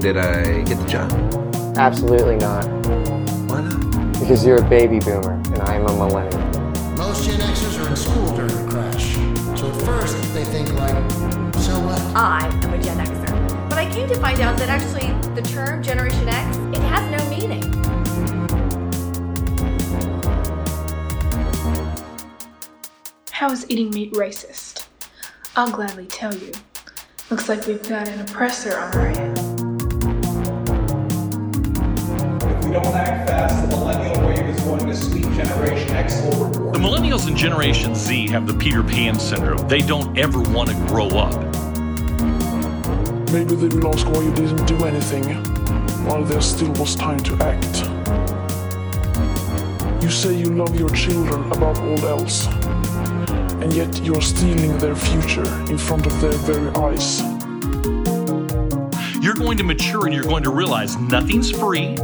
Did I get the job? Absolutely not. Why not? Because you're a baby boomer and I am a millennial. Most Gen Xers are in school during the crash. So at first, they think like, so what? I am a Gen Xer. But I came to find out that actually the term Generation X, it has no meaning. How is eating meat racist? I'll gladly tell you. Looks like we've got an oppressor on our hands. We don't act fast, the millennial wave is going to sweep Generation X overboard. The millennials and Generation Z have the Peter Pan syndrome. They don't ever want to grow up. Maybe they will ask why you didn't do anything, while there still was time to act. You say you love your children above all else, and yet you are stealing their future in front of their very eyes. You're going to mature and you're going to realize nothing's free,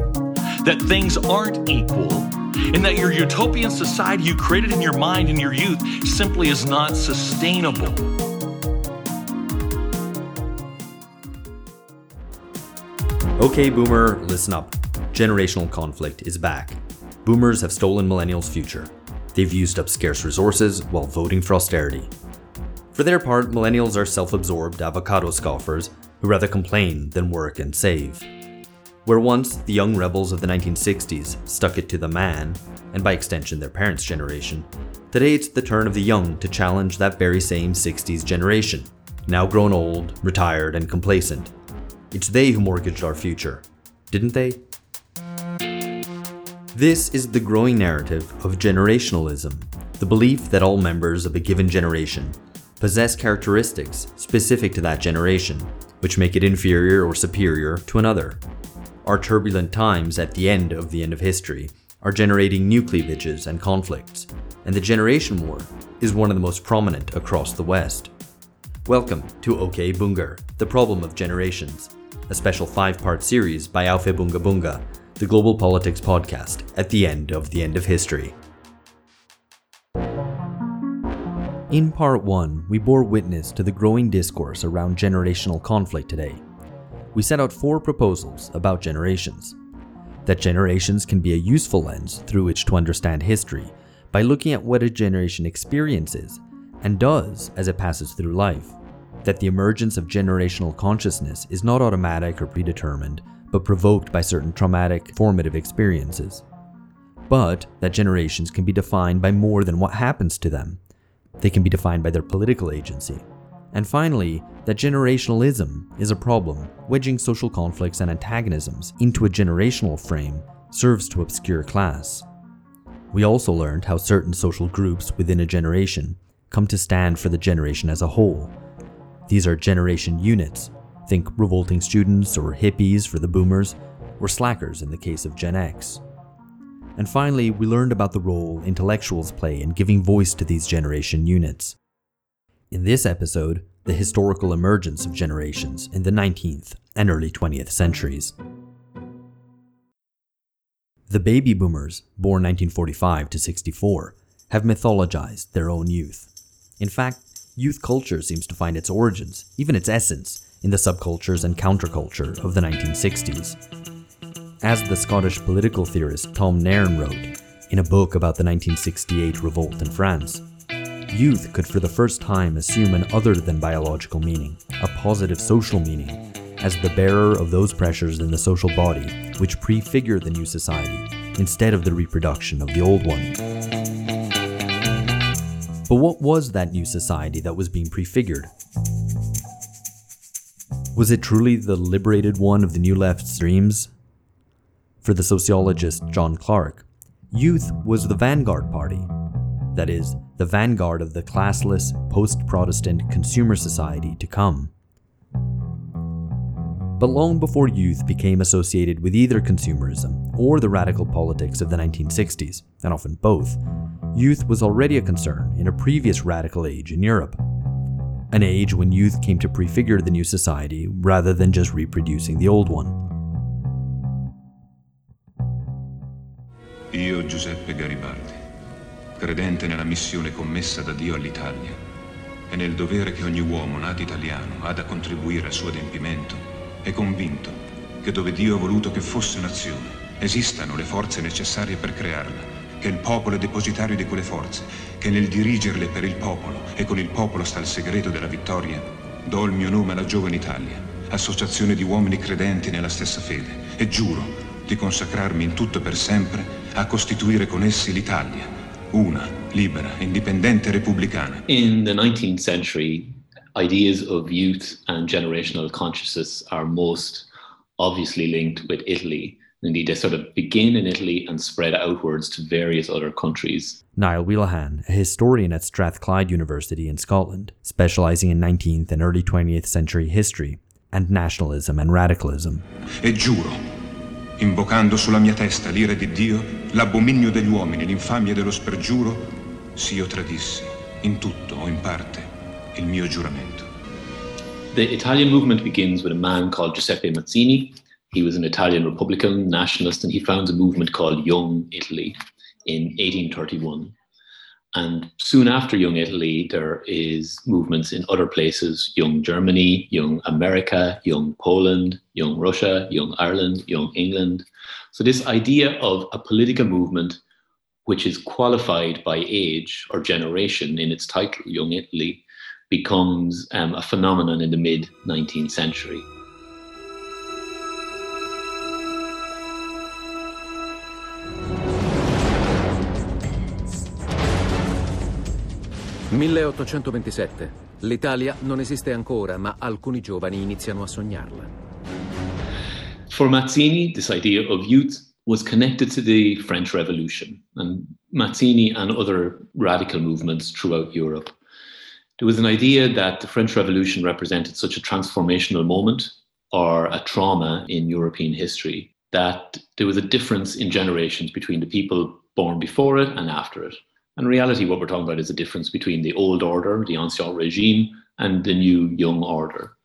that things aren't equal, and that your utopian society you created in your mind in your youth simply is not sustainable. Okay, Boomer, listen up. Generational conflict is back. Boomers have stolen millennials' future. They've used up scarce resources while voting for austerity. For their part, millennials are self absorbed avocado scoffers who rather complain than work and save. Where once the young rebels of the 1960s stuck it to the man, and by extension their parents' generation, today it's the turn of the young to challenge that very same 60s generation, now grown old, retired, and complacent. It's they who mortgaged our future, didn't they? This is the growing narrative of generationalism, the belief that all members of a given generation possess characteristics specific to that generation, which make it inferior or superior to another. Our turbulent times at the end of the end of history are generating new cleavages and conflicts, and the Generation War is one of the most prominent across the West. Welcome to OK Boonger, the problem of generations, a special five part series by Aufhebunga Bunga, the global politics podcast at the end of the end of history. In part 1, we bore witness to the growing discourse around generational conflict today. We set out four proposals about generations. That generations can be a useful lens through which to understand history by looking at what a generation experiences and does as it passes through life. That the emergence of generational consciousness is not automatic or predetermined, but provoked by certain traumatic, formative experiences. But that generations can be defined by more than what happens to them. They can be defined by their political agency. And finally, that generationalism is a problem, wedging social conflicts and antagonisms into a generational frame serves to obscure class. We also learned how certain social groups within a generation come to stand for the generation as a whole. These are generation units, think revolting students or hippies for the boomers, or slackers in the case of Gen X. And finally, we learned about the role intellectuals play in giving voice to these generation units. In this episode, the historical emergence of generations in the 19th and early 20th centuries. The baby boomers, born 1945 to 64, have mythologized their own youth. In fact, youth culture seems to find its origins, even its essence, in the subcultures and counterculture of the 1960s. As the Scottish political theorist Tom Nairn wrote in a book about the 1968 revolt in France, youth could for the first time assume an other than biological meaning, a positive social meaning, as the bearer of those pressures in the social body which prefigure the new society instead of the reproduction of the old one. But what was that new society that was being prefigured? Was it truly the liberated one of the New Left's dreams? For the sociologist John Clarke, youth was the vanguard party. That is, the vanguard of the classless, post Protestant consumer society to come. But long before youth became associated with either consumerism or the radical politics of the 1960s, and often both, youth was already a concern in a previous radical age in Europe. An age when youth came to prefigure the new society rather than just reproducing the old one. Io, Giuseppe Garibaldi, credente nella missione commessa da Dio all'Italia e nel dovere che ogni uomo nato italiano ha da contribuire al suo adempimento, e convinto che dove Dio ha voluto che fosse nazione, esistano le forze necessarie per crearla, che il popolo è depositario di quelle forze, che nel dirigerle per il popolo e con il popolo sta il segreto della vittoria, do il mio nome alla giovane Italia, associazione di uomini credenti nella stessa fede, e giuro di consacrarmi in tutto per sempre a costituire con essi l'Italia, una, libera, indipendente repubblicana. In the 19th century, ideas of youth and generational consciousness are most obviously linked with Italy. Indeed, they sort of begin in Italy and spread outwards to various other countries. Niall Whelehan, a historian at Strathclyde University in Scotland, specialising in 19th and early 20th century history and nationalism and radicalism. E giuro, invocando sulla mia testa l'ira di Dio, l'abominio degli uomini, l'infamia dello spergiuro, se io tradissi, in tutto o in parte, il mio giuramento. The Italian movement begins with a man called Giuseppe Mazzini. He was an Italian Republican nationalist and he founds a movement called Young Italy in 1831. And soon after Young Italy, there is movements in other places, Young Germany, Young America, Young Poland, Young Russia, Young Ireland, Young England. So this idea of a political movement which is qualified by age or generation in its title, Young Italy, becomes um, a phenomenon in the mid 19th century. «1827. L'Italia non esiste ancora, ma alcuni giovani iniziano a sognarla». For Mazzini, this idea of youth was connected to the French Revolution, and Mazzini and other radical movements throughout Europe there was an idea that the French Revolution represented such a transformational moment or a trauma in European history that there was a difference in generations between the people born before it and after it. In reality, what we're talking about is a difference between the old order, the ancien regime, and the new young order.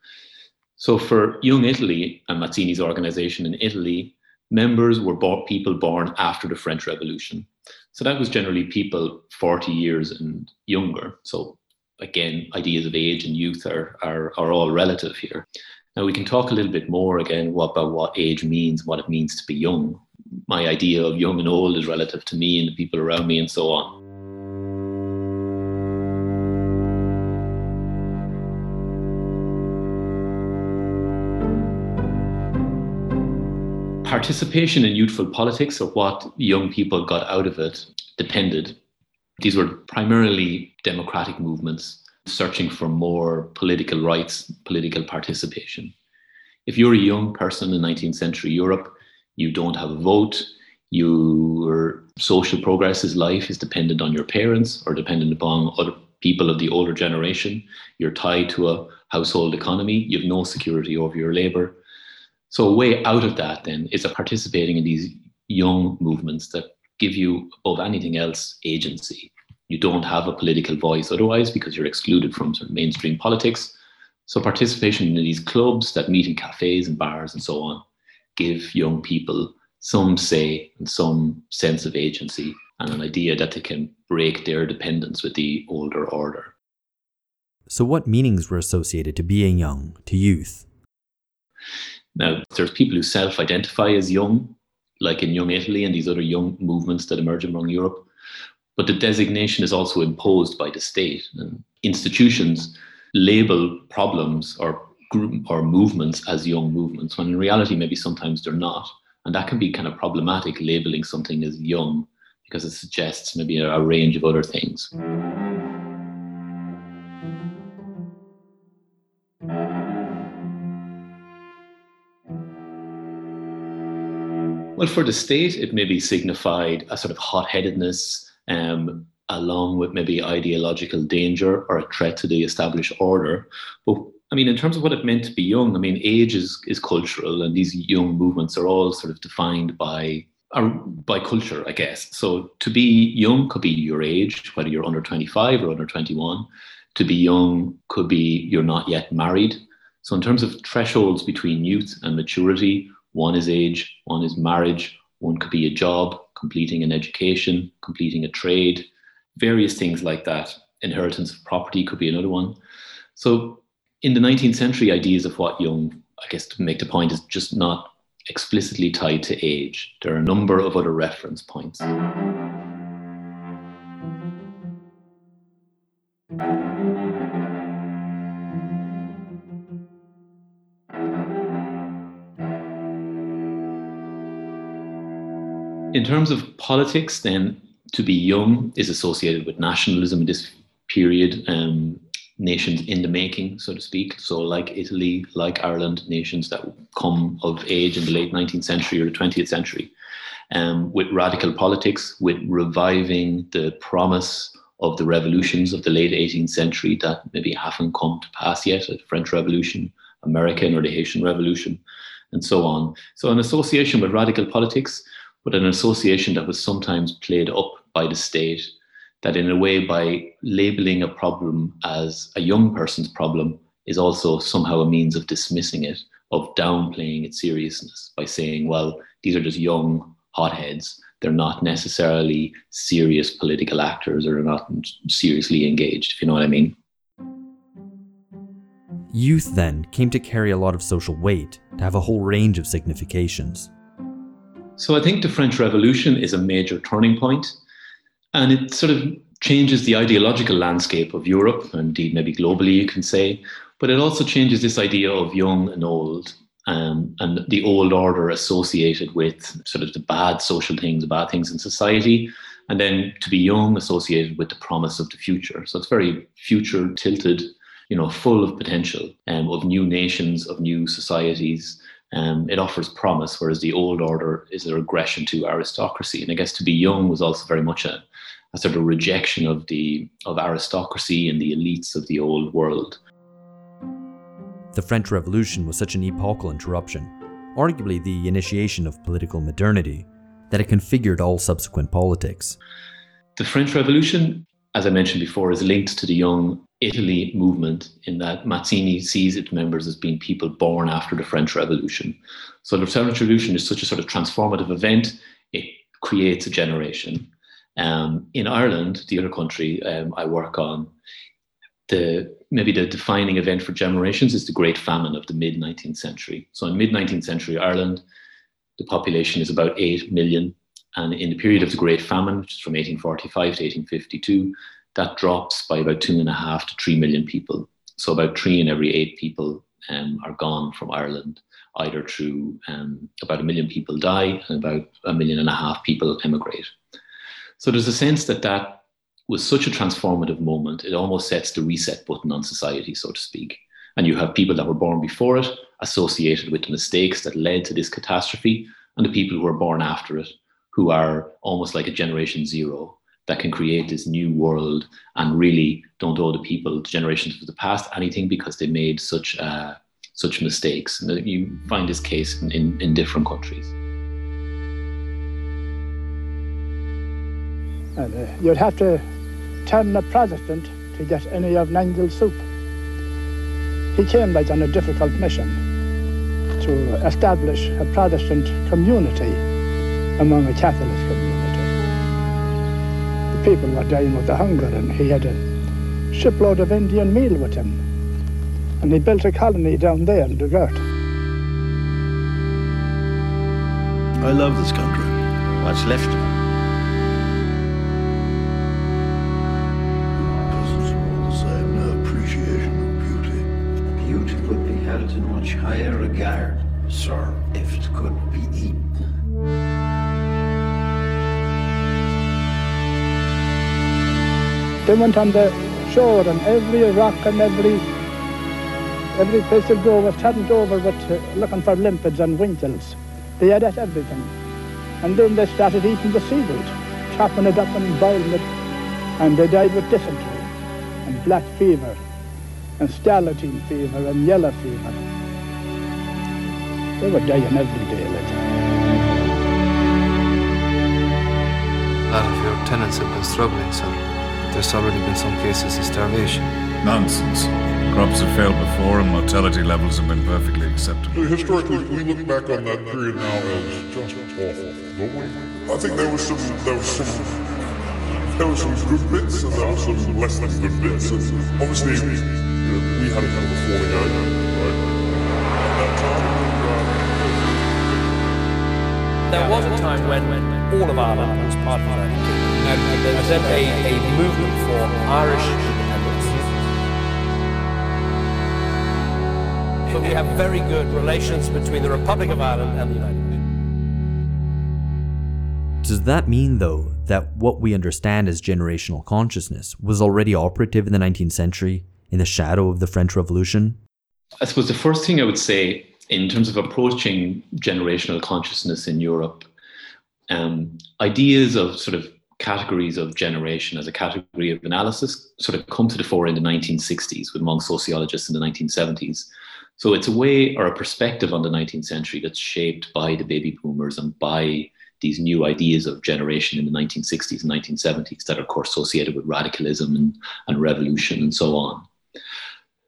So for Young Italy and Mazzini's organization in Italy, members were people born after the French Revolution. So that was generally people 40 years and younger. So again, ideas of age and youth are, are, are all relative here. Now, we can talk a little bit more again about what age means, what it means to be young. My idea of young and old is relative to me and the people around me, and so on. Participation in youthful politics, or what young people got out of it, depended these were primarily democratic movements searching for more political rights, political participation. If you're a young person in 19th century Europe, you don't have a vote, your social progress is life is dependent on your parents or dependent upon other people of the older generation. You're tied to a household economy, you have no security over your labor. So, a way out of that then is participating in these young movements that give you, above anything else, agency. You don't have a political voice otherwise because you're excluded from sort of mainstream politics. So participation in these clubs that meet in cafes and bars and so on give young people some say and some sense of agency and an idea that they can break their dependence with the older order. So, what meanings were associated to being young, to youth? Now, there's people who self identify as young, like in Young Italy and these other young movements that emerge among Europe. But the designation is also imposed by the state. And institutions label problems or group or movements as young movements, when in reality, maybe sometimes they're not. And that can be kind of problematic labeling something as young because it suggests maybe a, a range of other things. Well, for the state, it maybe signified a sort of hot headedness, um, along with maybe ideological danger or a threat to the established order. But I mean, in terms of what it meant to be young, I mean, age is, is cultural, and these young movements are all sort of defined by uh, by culture, I guess. So to be young could be your age, whether you're under 25 or under 21. To be young could be you're not yet married. So in terms of thresholds between youth and maturity, one is age, one is marriage, one could be a job, completing an education, completing a trade, various things like that. Inheritance of property could be another one. So in the 19th century, ideas of what young, I guess to make the point, is just not explicitly tied to age. There are a number of other reference points. In terms of politics, then to be young is associated with nationalism in this period, um, nations in the making, so to speak. So, like Italy, like Ireland, nations that come of age in the late 19th century or the 20th century, um, with radical politics, with reviving the promise of the revolutions of the late 18th century that maybe haven't come to pass yet, the French Revolution, American or the Haitian Revolution, and so on. So, an association with radical politics but an association that was sometimes played up by the state, that in a way, by labeling a problem as a young person's problem, is also somehow a means of dismissing it, of downplaying its seriousness by saying, well, these are just young hotheads. They're not necessarily serious political actors or not seriously engaged, if you know what I mean. Youth then came to carry a lot of social weight, to have a whole range of significations. So I think the French Revolution is a major turning point, and it sort of changes the ideological landscape of Europe, indeed maybe globally, you can say. But it also changes this idea of young and old, um, and the old order associated with sort of the bad social things, the bad things in society, and then to be young associated with the promise of the future. So it's very future tilted, you know, full of potential um, of new nations, of new societies, um, it offers promise, whereas the old order is a regression to aristocracy. And I guess to be young was also very much a, a sort of rejection of the of aristocracy and the elites of the old world. The French Revolution was such an epochal interruption, arguably the initiation of political modernity, that it configured all subsequent politics. The French Revolution, as I mentioned before, is linked to the young Italy movement in that Mazzini sees its members as being people born after the French Revolution. So the French Revolution is such a sort of transformative event, it creates a generation. Um, in Ireland, the other country um, I work on, the maybe the defining event for generations is the Great Famine of the mid 19th century. So in mid 19th century Ireland, the population is about 8 million. And in the period of the Great Famine, which is from 1845 to 1852, that drops by about two and a half to three million people. So about three in every eight people um, are gone from Ireland, either through um, about a million people die and about a million and a half people emigrate. So there's a sense that that was such a transformative moment, it almost sets the reset button on society, so to speak. And you have people that were born before it associated with the mistakes that led to this catastrophe, and the people who are born after it, who are almost like a generation zero, that can create this new world and really don't owe the people, the generations of the past, anything because they made such uh, such mistakes. And you find this case in, in, in different countries. And uh, you'd have to turn a Protestant to get any of Nangle's soup. He came like on a difficult mission to establish a Protestant community among a Catholic community people were dying with the hunger, and he had a shipload of Indian meal with him. And he built a colony down there in Dugort. I love this country. What's left of it? Peasants are all the same, no appreciation of beauty. Beauty could be held in much higher regard, sir, if it could be eaten. They went on the shore and every rock and every every place they go was turned over with uh, looking for limpets and winkles. They had at everything. And then they started eating the seaweed, chopping it up and boiling it. And they died with dysentery and black fever and scarlatine fever and yellow fever. They were dying every day. Like. A lot of your tenants have been struggling, sir. There's already been some cases of starvation. Nonsense. Crops have failed before and mortality levels have been perfectly acceptable. Historically, we look back on that period now as just awful, don't we? I think there was some, there was some, there was some good bits and there were some less than good bits. And obviously, you know, we had a kind of a falling out, right? At that time, uh, there was a time when all of Ireland was part of the United Kingdom. There was then a, a movement for Irish independence. But we have very good relations between the Republic of Ireland and the United Kingdom. Does that mean, though, that what we understand as generational consciousness was already operative in the 19th century in the shadow of the French Revolution? I suppose the first thing I would say in terms of approaching generational consciousness in Europe, um, ideas of sort of categories of generation as a category of analysis sort of come to the fore in the 1960s with among sociologists in the 1970s. So it's a way or a perspective on the 19th century that's shaped by the baby boomers and by these new ideas of generation in the 1960s and 1970s that are, of course, associated with radicalism and, and revolution and so on.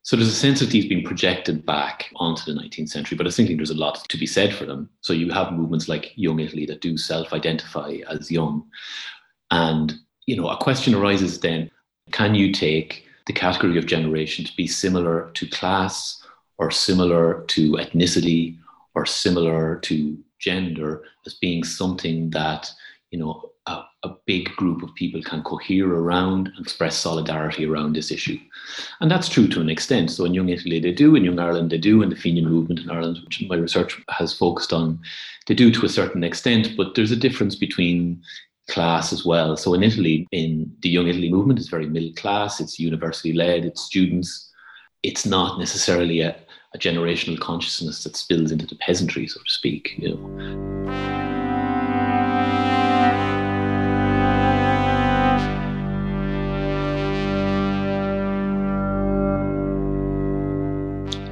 So there's a sense of these being projected back onto the 19th century, but I think there's a lot to be said for them. So you have movements like Young Italy that do self-identify as young. And, you know, a question arises then, can you take the category of generation to be similar to class or similar to ethnicity or similar to gender as being something that you know a, big group of people can cohere around and express solidarity around this issue and that's true to an extent so in young italy they do in young ireland they do in the fenian movement in ireland which my research has focused on they do to a certain extent but there's a difference between class as well so in italy in the young italy movement it's very middle class it's university led it's students it's not necessarily a, a generational consciousness that spills into the peasantry, so to speak. You know.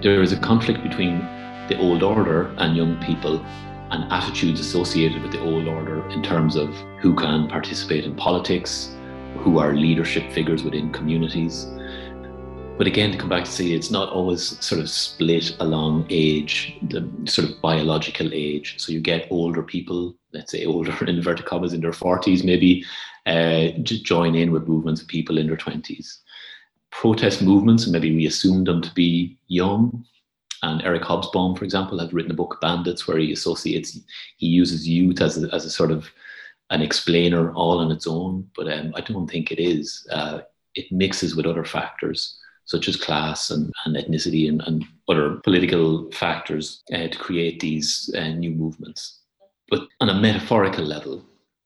There is a conflict between the old order and young people and attitudes associated with the old order in terms of who can participate in politics, who are leadership figures within communities, but again, to come back to say it's not always sort of split along age, the sort of biological age. So you get older people, let's say older in inverted commas in their 40s, maybe uh, join in with movements of people in their 20s. Protest movements, maybe we assume them to be young. And Eric Hobsbawm, for example, has written a book, Bandits, where he associates, he uses youth as a, as a sort of an explainer all on its own. But um, I don't think it is. Uh, it mixes with other factors such as class and, and ethnicity and, and, other political factors uh, to create these uh, new movements. But on a metaphorical level,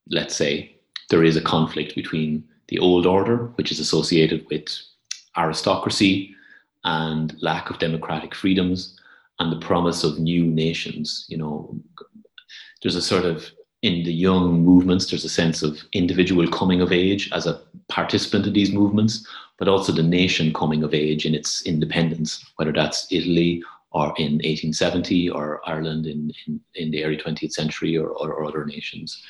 let's say, there is a conflict between the old order, which is associated with aristocracy and lack of democratic freedoms, and the promise of new nations. You know, there's a sort of in the young movements, there's a sense of individual coming of age as a participant in these movements, but also the nation coming of age in its independence, whether that's Italy or in 1870 or Ireland in, in, in the early 20th century or, or, or other nations.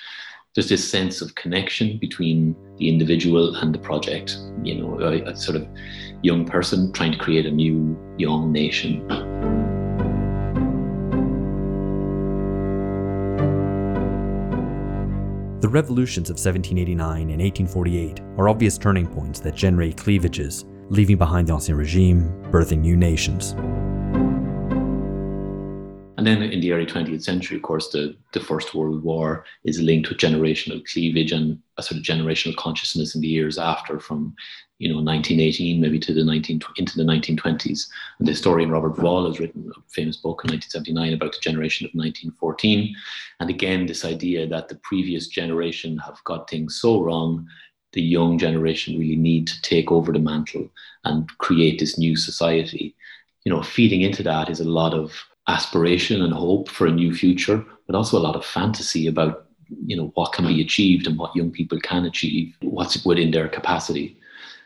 There's this sense of connection between the individual and the project, you know, a, a sort of young person trying to create a new young nation. The revolutions of 1789 and 1848 are obvious turning points that generate cleavages, leaving behind the Ancien Regime, birthing new nations. And then in the early 20th century, of course, the, the First World War is linked with generational cleavage and a sort of generational consciousness in the years after, from you know 1918 maybe to the 19 into the 1920s. And the historian Robert Wohl has written a famous book in 1979 about the generation of 1914. And again, this idea that the previous generation have got things so wrong, the young generation really need to take over the mantle and create this new society. You know, feeding into that is a lot of aspiration and hope for a new future, but also a lot of fantasy about you know what can be achieved and what young people can achieve, what's within their capacity.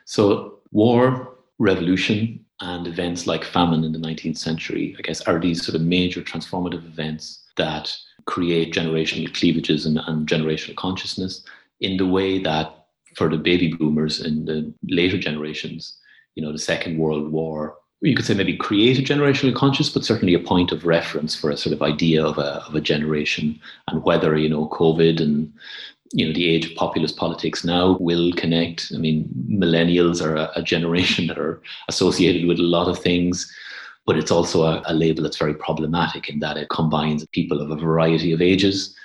So, war, revolution, and events like famine in the 19th century, I guess, are these sort of major transformative events that create generational cleavages and, and generational consciousness in the way that for the baby boomers in the later generations, you know, the Second World War, you could say maybe create a generational conscious, but certainly a point of reference for a sort of idea of a, of a generation and whether, you know, COVID and you know the age of populist politics now will connect. I mean millennials are a, a generation that are associated with a lot of things but it's also a, a, label that's very problematic in that it combines people of a variety of ages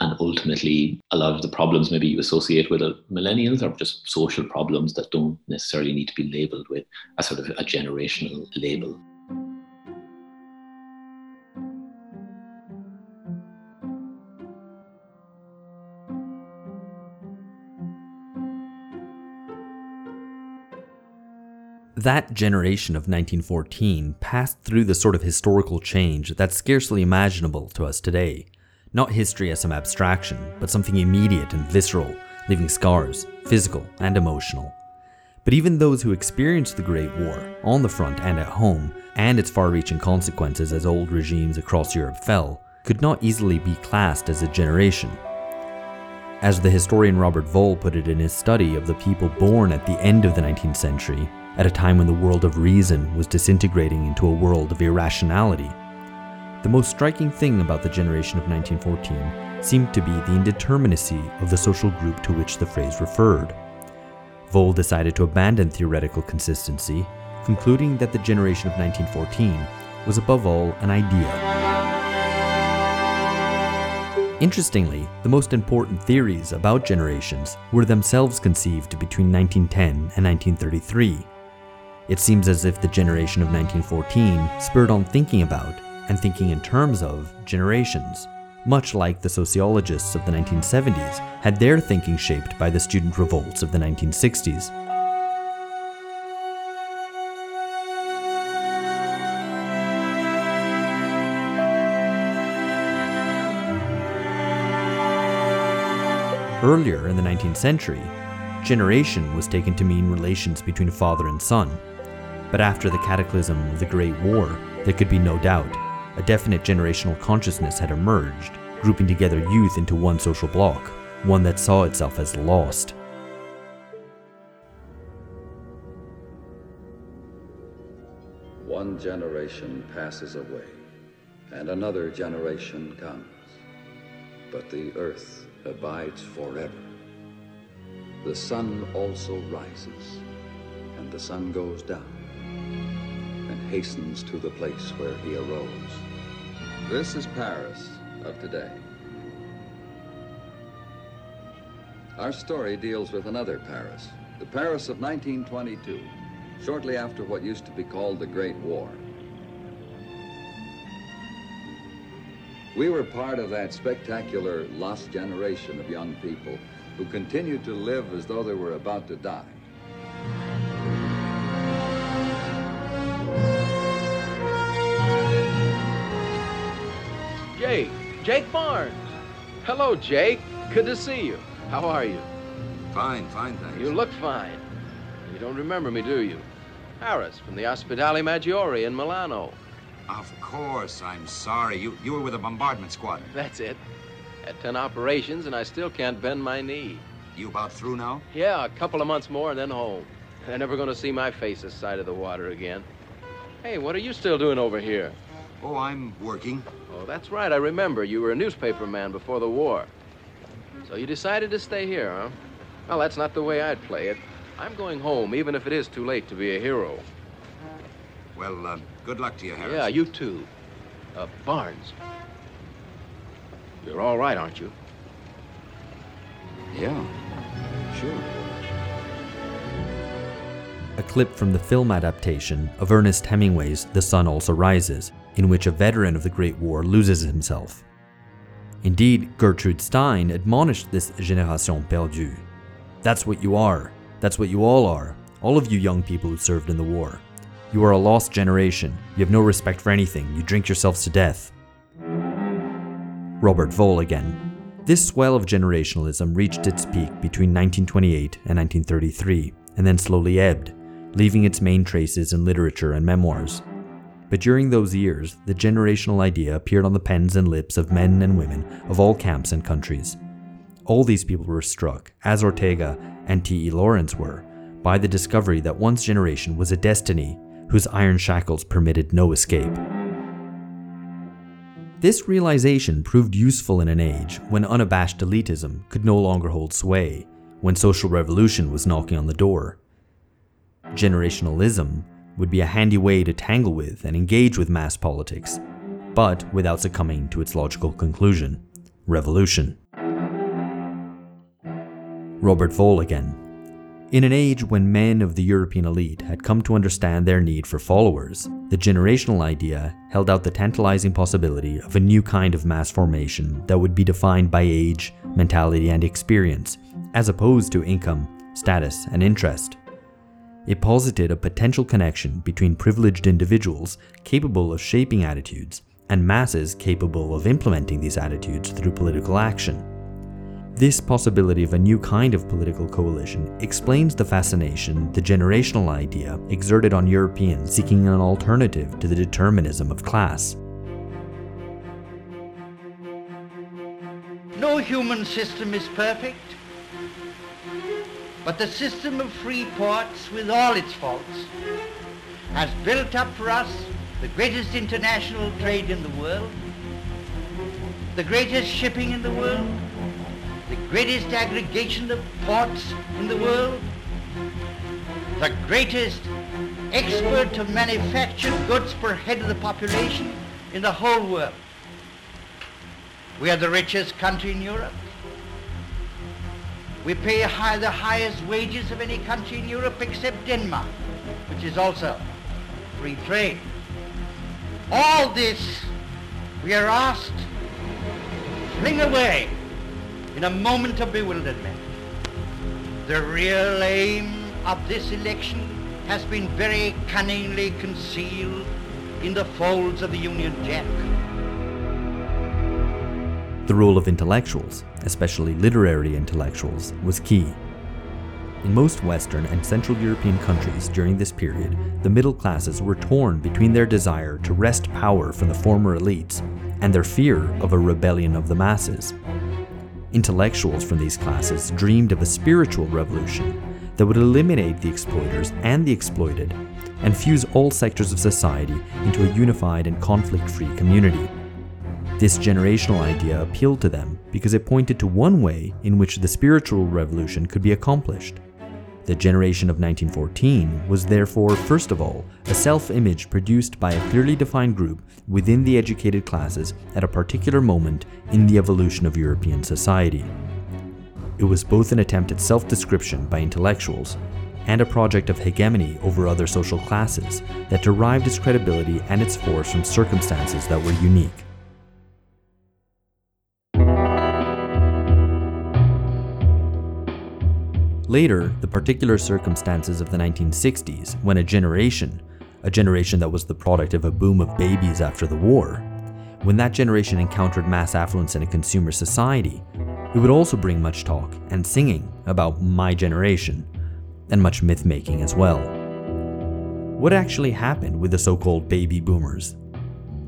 And ultimately, a lot of the problems maybe you associate with millennials are just social problems that don't necessarily need to be labeled with a sort of a generational label. That generation of 1914 passed through the sort of historical change that's scarcely imaginable to us today. Not history as some abstraction, but something immediate and visceral, leaving scars, physical and emotional. But even those who experienced the Great War, on the front and at home, and its far reaching consequences as old regimes across Europe fell, could not easily be classed as a generation. As the historian Robert Wohl put it in his study of the people born at the end of the 19th century, at a time when the world of reason was disintegrating into a world of irrationality. The most striking thing about the generation of 1914 seemed to be the indeterminacy of the social group to which the phrase referred. Wohl decided to abandon theoretical consistency, concluding that the generation of 1914 was above all an idea. Interestingly, the most important theories about generations were themselves conceived between 1910 and 1933. It seems as if the generation of 1914 spurred on thinking about and thinking in terms of generations, much like the sociologists of the 1970s had their thinking shaped by the student revolts of the 1960s. Earlier in the 19th century, generation was taken to mean relations between father and son, but after the cataclysm of the Great War, there could be no doubt. A definite generational consciousness had emerged, grouping together youth into one social bloc, one that saw itself as lost. One generation passes away, and another generation comes. But the earth abides forever. The sun also rises, and the sun goes down hastens to the place where he arose. This is Paris of today. Our story deals with another Paris, the Paris of 1922, shortly after what used to be called the Great War. We were part of that spectacular lost generation of young people who continued to live as though they were about to die. Jake. Barnes. Hello, Jake. Good to see you. How are you? Fine, fine, thanks. You look fine. You don't remember me, do you? Harris from the Ospedale Maggiore in Milano. Of course, I'm sorry. You, you were with a bombardment squad. That's it. Had 10 operations, and I still can't bend my knee. You about through now? Yeah, a couple of months more and then home. They're never going to see my face this side of the water again. Hey, what are you still doing over here? Oh, I'm working. Oh, that's right. I remember. You were a newspaper man before the war. So you decided to stay here, huh? Well, that's not the way I'd play it. I'm going home, even if it is too late to be a hero. Well, uh, good luck to you, Harris. Yeah, you too. Uh, Barnes. You're all right, aren't you? Yeah, sure. A clip from the film adaptation of Ernest Hemingway's The Sun Also Rises, in which a veteran of the Great War loses himself. Indeed, Gertrude Stein admonished this génération perdue. That's what you are. That's what you all are. All of you young people who served in the war. You are a lost generation. You have no respect for anything. You drink yourselves to death. Robert Wohl again. This swell of generationalism reached its peak between 1928 and 1933, and then slowly ebbed, leaving its main traces in literature and memoirs. But during those years, the generational idea appeared on the pens and lips of men and women of all camps and countries. All these people were struck, as Ortega and T.E. Lawrence were, by the discovery that one's generation was a destiny whose iron shackles permitted no escape. This realization proved useful in an age when unabashed elitism could no longer hold sway, when social revolution was knocking on the door. Generationalism would be a handy way to tangle with and engage with mass politics, but without succumbing to its logical conclusion revolution. Robert Wohl again. In an age when men of the European elite had come to understand their need for followers, the generational idea held out the tantalizing possibility of a new kind of mass formation that would be defined by age, mentality, and experience, as opposed to income, status, and interest. It posited a potential connection between privileged individuals capable of shaping attitudes and masses capable of implementing these attitudes through political action. This possibility of a new kind of political coalition explains the fascination the generational idea exerted on Europeans seeking an alternative to the determinism of class. No human system is perfect, but the system of free ports, with all its faults, has built up for us the greatest international trade in the world, the greatest shipping in the world, the greatest aggregation of ports in the world, the greatest export of manufactured goods per head of the population in the whole world. We are the richest country in Europe. We pay high, the highest wages of any country in Europe except Denmark, which is also free trade. All this we are asked to fling away in a moment of bewilderment. The real aim of this election has been very cunningly concealed in the folds of the Union Jack. The role of intellectuals, especially literary intellectuals, was key. In most Western and Central European countries during this period, the middle classes were torn between their desire to wrest power from the former elites and their fear of a rebellion of the masses. Intellectuals from these classes dreamed of a spiritual revolution that would eliminate the exploiters and the exploited and fuse all sectors of society into a unified and conflict free community. This generational idea appealed to them because it pointed to one way in which the spiritual revolution could be accomplished. The generation of 1914 was therefore, first of all, a self image produced by a clearly defined group within the educated classes at a particular moment in the evolution of European society. It was both an attempt at self description by intellectuals and a project of hegemony over other social classes that derived its credibility and its force from circumstances that were unique. Later, the particular circumstances of the 1960s, when a generation, a generation that was the product of a boom of babies after the war, when that generation encountered mass affluence in a consumer society, it would also bring much talk and singing about my generation, and much myth making as well. What actually happened with the so called baby boomers?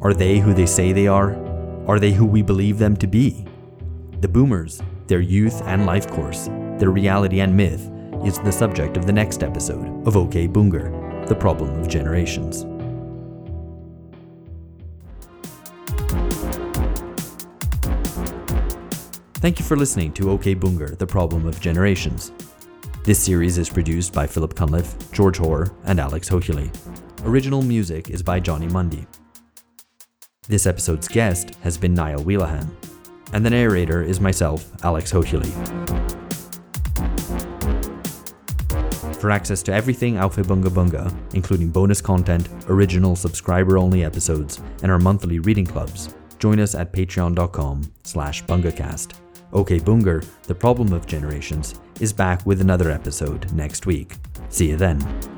Are they who they say they are? Are they who we believe them to be? The boomers, their youth and life course, their reality and myth, is the subject of the next episode of OK Boonger, The Problem of Generations. Thank you for listening to OK Boonger, The Problem of Generations. This series is produced by Philip Cunliffe, George Hoare, and Alex Hochuli. Original music is by Johnny Mundy. This episode's guest has been Niall Whelehan, and the narrator is myself, Alex Hochuli. For access to everything Aufhebunga Bunga, including bonus content, original subscriber-only episodes, and our monthly reading clubs, join us at patreon.com slash bungacast. OK Boonger, The Problem of Generations, is back with another episode next week. See you then.